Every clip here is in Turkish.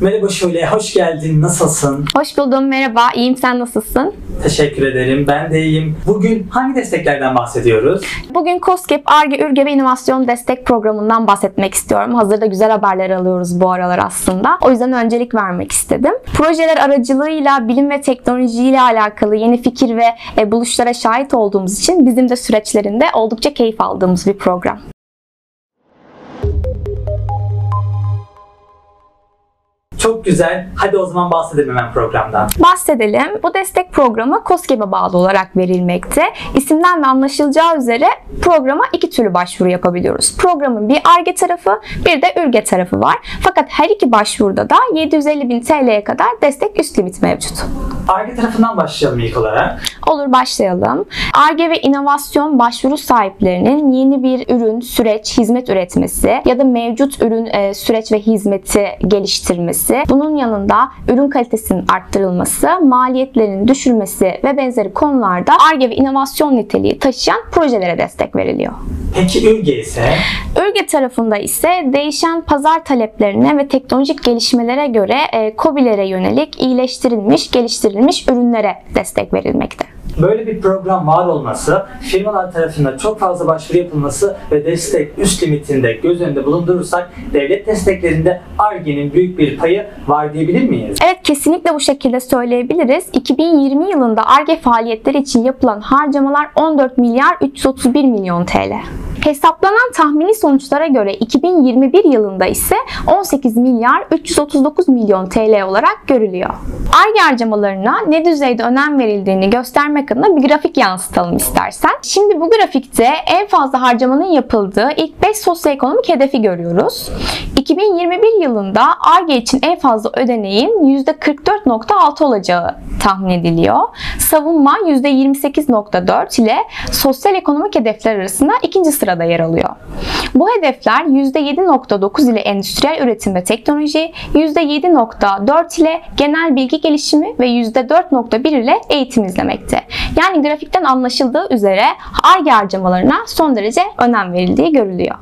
Merhaba Şule, hoş geldin. Nasılsın? Hoş buldum, merhaba. İyiyim, sen nasılsın? Teşekkür ederim. Ben de iyiyim. Bugün hangi desteklerden bahsediyoruz? Bugün COSGAP, ARGE, ÜRGE ve İnovasyon Destek Programı'ndan bahsetmek istiyorum. Hazırda güzel haberler alıyoruz bu aralar aslında. O yüzden öncelik vermek istedim. Projeler aracılığıyla bilim ve teknolojiyle alakalı yeni fikir ve e, buluşlara şahit olduğumuz için bizim de süreçlerinde oldukça keyif aldığımız bir program. Çok güzel. Hadi o zaman bahsedelim hemen programdan. Bahsedelim. Bu destek programı COSGAP'e bağlı olarak verilmekte. İsimden de anlaşılacağı üzere programa iki türlü başvuru yapabiliyoruz. Programın bir ARGE tarafı, bir de ÜRGE tarafı var. Fakat her iki başvuruda da 750 bin TL'ye kadar destek üst limit mevcut. ARGE tarafından başlayalım ilk olarak. Olur başlayalım. ARGE ve inovasyon başvuru sahiplerinin yeni bir ürün, süreç, hizmet üretmesi ya da mevcut ürün, e, süreç ve hizmeti geliştirmesi, bunun yanında ürün kalitesinin arttırılması, maliyetlerin düşürmesi ve benzeri konularda ARGE ve inovasyon niteliği taşıyan projelere destek veriliyor. Peki ÜRGE ise? ÜRGE tarafında ise değişen pazar taleplerine ve teknolojik gelişmelere göre e, COBİ'lere yönelik iyileştirilmiş, geliştirilmiş ürünlere destek verilmekte. Böyle bir program var olması, firmalar tarafından çok fazla başvuru yapılması ve destek üst limitinde göz önünde bulundurursak devlet desteklerinde ARGE'nin büyük bir payı var diyebilir miyiz? Evet kesinlikle bu şekilde söyleyebiliriz. 2020 yılında ARGE faaliyetleri için yapılan harcamalar 14 milyar 331 milyon TL. Hesaplanan tahmini sonuçlara göre 2021 yılında ise 18 milyar 339 milyon TL olarak görülüyor. ARGE harcamalarına ne düzeyde önem verildiğini göstermek adına bir grafik yansıtalım istersen. Şimdi bu grafikte en fazla harcamanın yapıldığı ilk 5 sosyoekonomik hedefi görüyoruz. 2021 yılında ARGE için en fazla ödeneğin %44.6 olacağı tahmin ediliyor. Savunma %28.4 ile sosyal ekonomik hedefler arasında ikinci sırada yer alıyor. Bu hedefler %7.9 ile endüstriyel üretim ve teknoloji, %7.4 ile genel bilgi gelişimi ve %4.1 ile eğitim izlemekte. Yani grafikten anlaşıldığı üzere ARGE harcamalarına son derece önem verildiği görülüyor.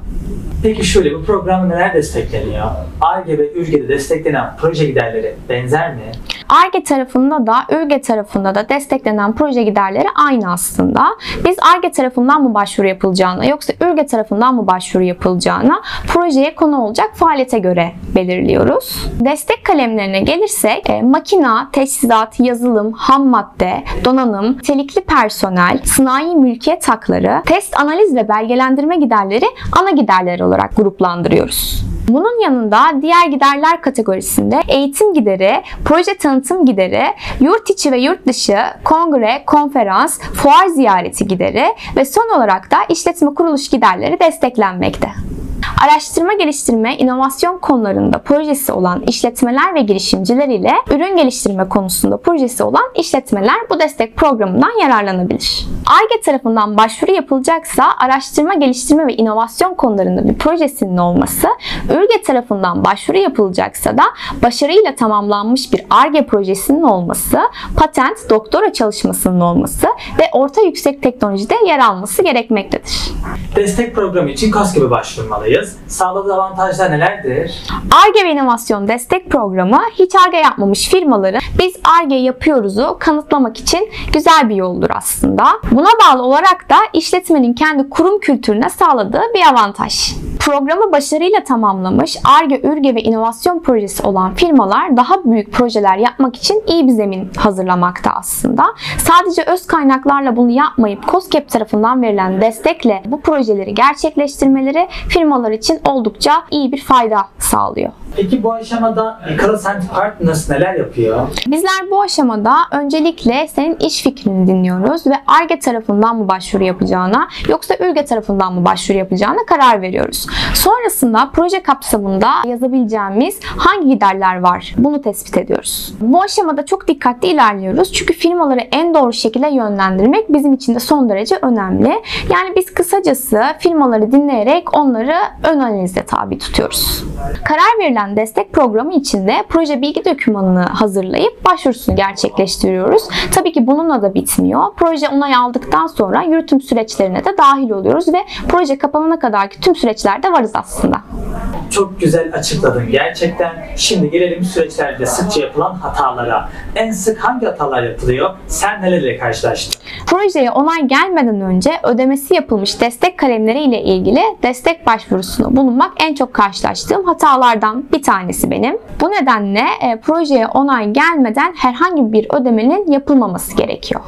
Peki şöyle bu programda neler destekleniyor? ARGE ve ÜRGE'de desteklenen proje giderleri benzer mi? ARGE tarafında da ÜRGE tarafında da desteklenen proje giderleri aynı aslında. Biz ARGE tarafından mı başvuru yapılacağına yoksa ÜRGE tarafından mı başvuru yapılacağına projeye konu olacak faaliyete göre belirliyoruz. Destek kalemlerine gelirsek e, makina, teçhizat, yazılım, ham madde, donanım, nitelikli personel, sanayi mülkiyet hakları, test analiz ve belgelendirme giderleri ana giderler olarak gruplandırıyoruz. Bunun yanında diğer giderler kategorisinde eğitim gideri, proje tanıtım gideri, yurt içi ve yurt dışı kongre, konferans, fuar ziyareti gideri ve son olarak da işletme kuruluş giderleri desteklenmekte. Araştırma, geliştirme, inovasyon konularında projesi olan işletmeler ve girişimciler ile ürün geliştirme konusunda projesi olan işletmeler bu destek programından yararlanabilir. ARGE tarafından başvuru yapılacaksa araştırma, geliştirme ve inovasyon konularında bir projesinin olması, ÜRGE tarafından başvuru yapılacaksa da başarıyla tamamlanmış bir ARGE projesinin olması, patent, doktora çalışmasının olması ve orta yüksek teknolojide yer alması gerekmektedir. Destek programı için KAS gibi başvurmalıyız. Sağladığı avantajlar nelerdir? ARGE ve İnovasyon Destek Programı hiç ARGE yapmamış firmaların biz ARGE yapıyoruzu kanıtlamak için güzel bir yoldur aslında. Buna bağlı olarak da işletmenin kendi kurum kültürüne sağladığı bir avantaj. Programı başarıyla tamamlamış ARGE, ÜRGE ve inovasyon projesi olan firmalar daha büyük projeler yapmak için iyi bir zemin hazırlamakta aslında. Sadece öz kaynaklarla bunu yapmayıp COSGAP tarafından verilen destekle bu projeleri gerçekleştirmeleri firmalar için oldukça iyi bir fayda sağlıyor. Peki bu aşamada Science Partners neler yapıyor? Bizler bu aşamada öncelikle senin iş fikrini dinliyoruz ve ARGE tarafından mı başvuru yapacağına yoksa ÜRGE tarafından mı başvuru yapacağına karar veriyoruz. Sonrasında proje kapsamında yazabileceğimiz hangi giderler var bunu tespit ediyoruz. Bu aşamada çok dikkatli ilerliyoruz çünkü firmaları en doğru şekilde yönlendirmek bizim için de son derece önemli. Yani biz kısacası firmaları dinleyerek onları ön analize tabi tutuyoruz. Karar verilen destek programı içinde proje bilgi dokümanını hazırlayıp başvurusunu gerçekleştiriyoruz. Tabii ki bununla da bitmiyor. Proje onay aldıktan sonra yürütüm süreçlerine de dahil oluyoruz ve proje kapanana kadarki tüm süreçlerde varız aslında. Çok güzel açıkladın gerçekten. Şimdi gelelim süreçlerde sıkça yapılan hatalara. En sık hangi hatalar yapılıyor? Sen nelerle karşılaştın? Projeye onay gelmeden önce ödemesi yapılmış destek kalemleri ile ilgili destek başvurusunda bulunmak en çok karşılaştığım hatalardan bir tanesi benim. Bu nedenle e, projeye onay gelmeden herhangi bir ödemenin yapılmaması gerekiyor.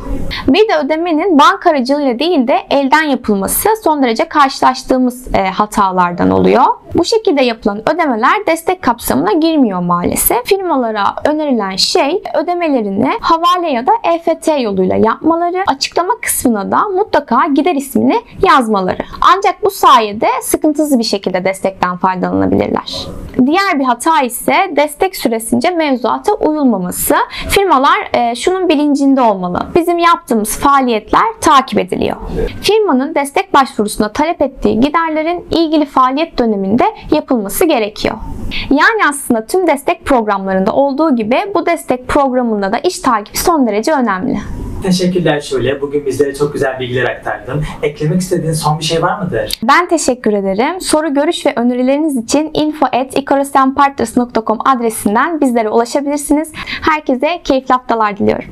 Bir de ödemenin banka aracılığıyla değil de elden yapılması son derece karşılaştığımız e, hatalardan oluyor. Bu şekilde yapılan ödemeler destek kapsamına girmiyor maalesef. Firmalara önerilen şey ödemelerini havale ya da EFT yoluyla yapmaları, açıklama kısmına da mutlaka gider ismini yazmaları. Ancak bu sayede sıkıntısız bir şekilde destekten faydalanabilirler. Diğer bir hata ise destek süresince mevzuata uyulmaması. Firmalar e, şunun bilincinde olmalı. Bizim yaptığımız faaliyetler takip ediliyor. Firmanın destek başvurusunda talep ettiği giderlerin ilgili faaliyet döneminde yapılması gerekiyor. Yani aslında tüm destek programlarında olduğu gibi bu destek programında da iş takibi son derece önemli. Teşekkürler Şule. Bugün bizlere çok güzel bilgiler aktardın. Eklemek istediğin son bir şey var mıdır? Ben teşekkür ederim. Soru, görüş ve önerileriniz için info@ecosystempartners.com adresinden bizlere ulaşabilirsiniz. Herkese keyifli haftalar diliyorum.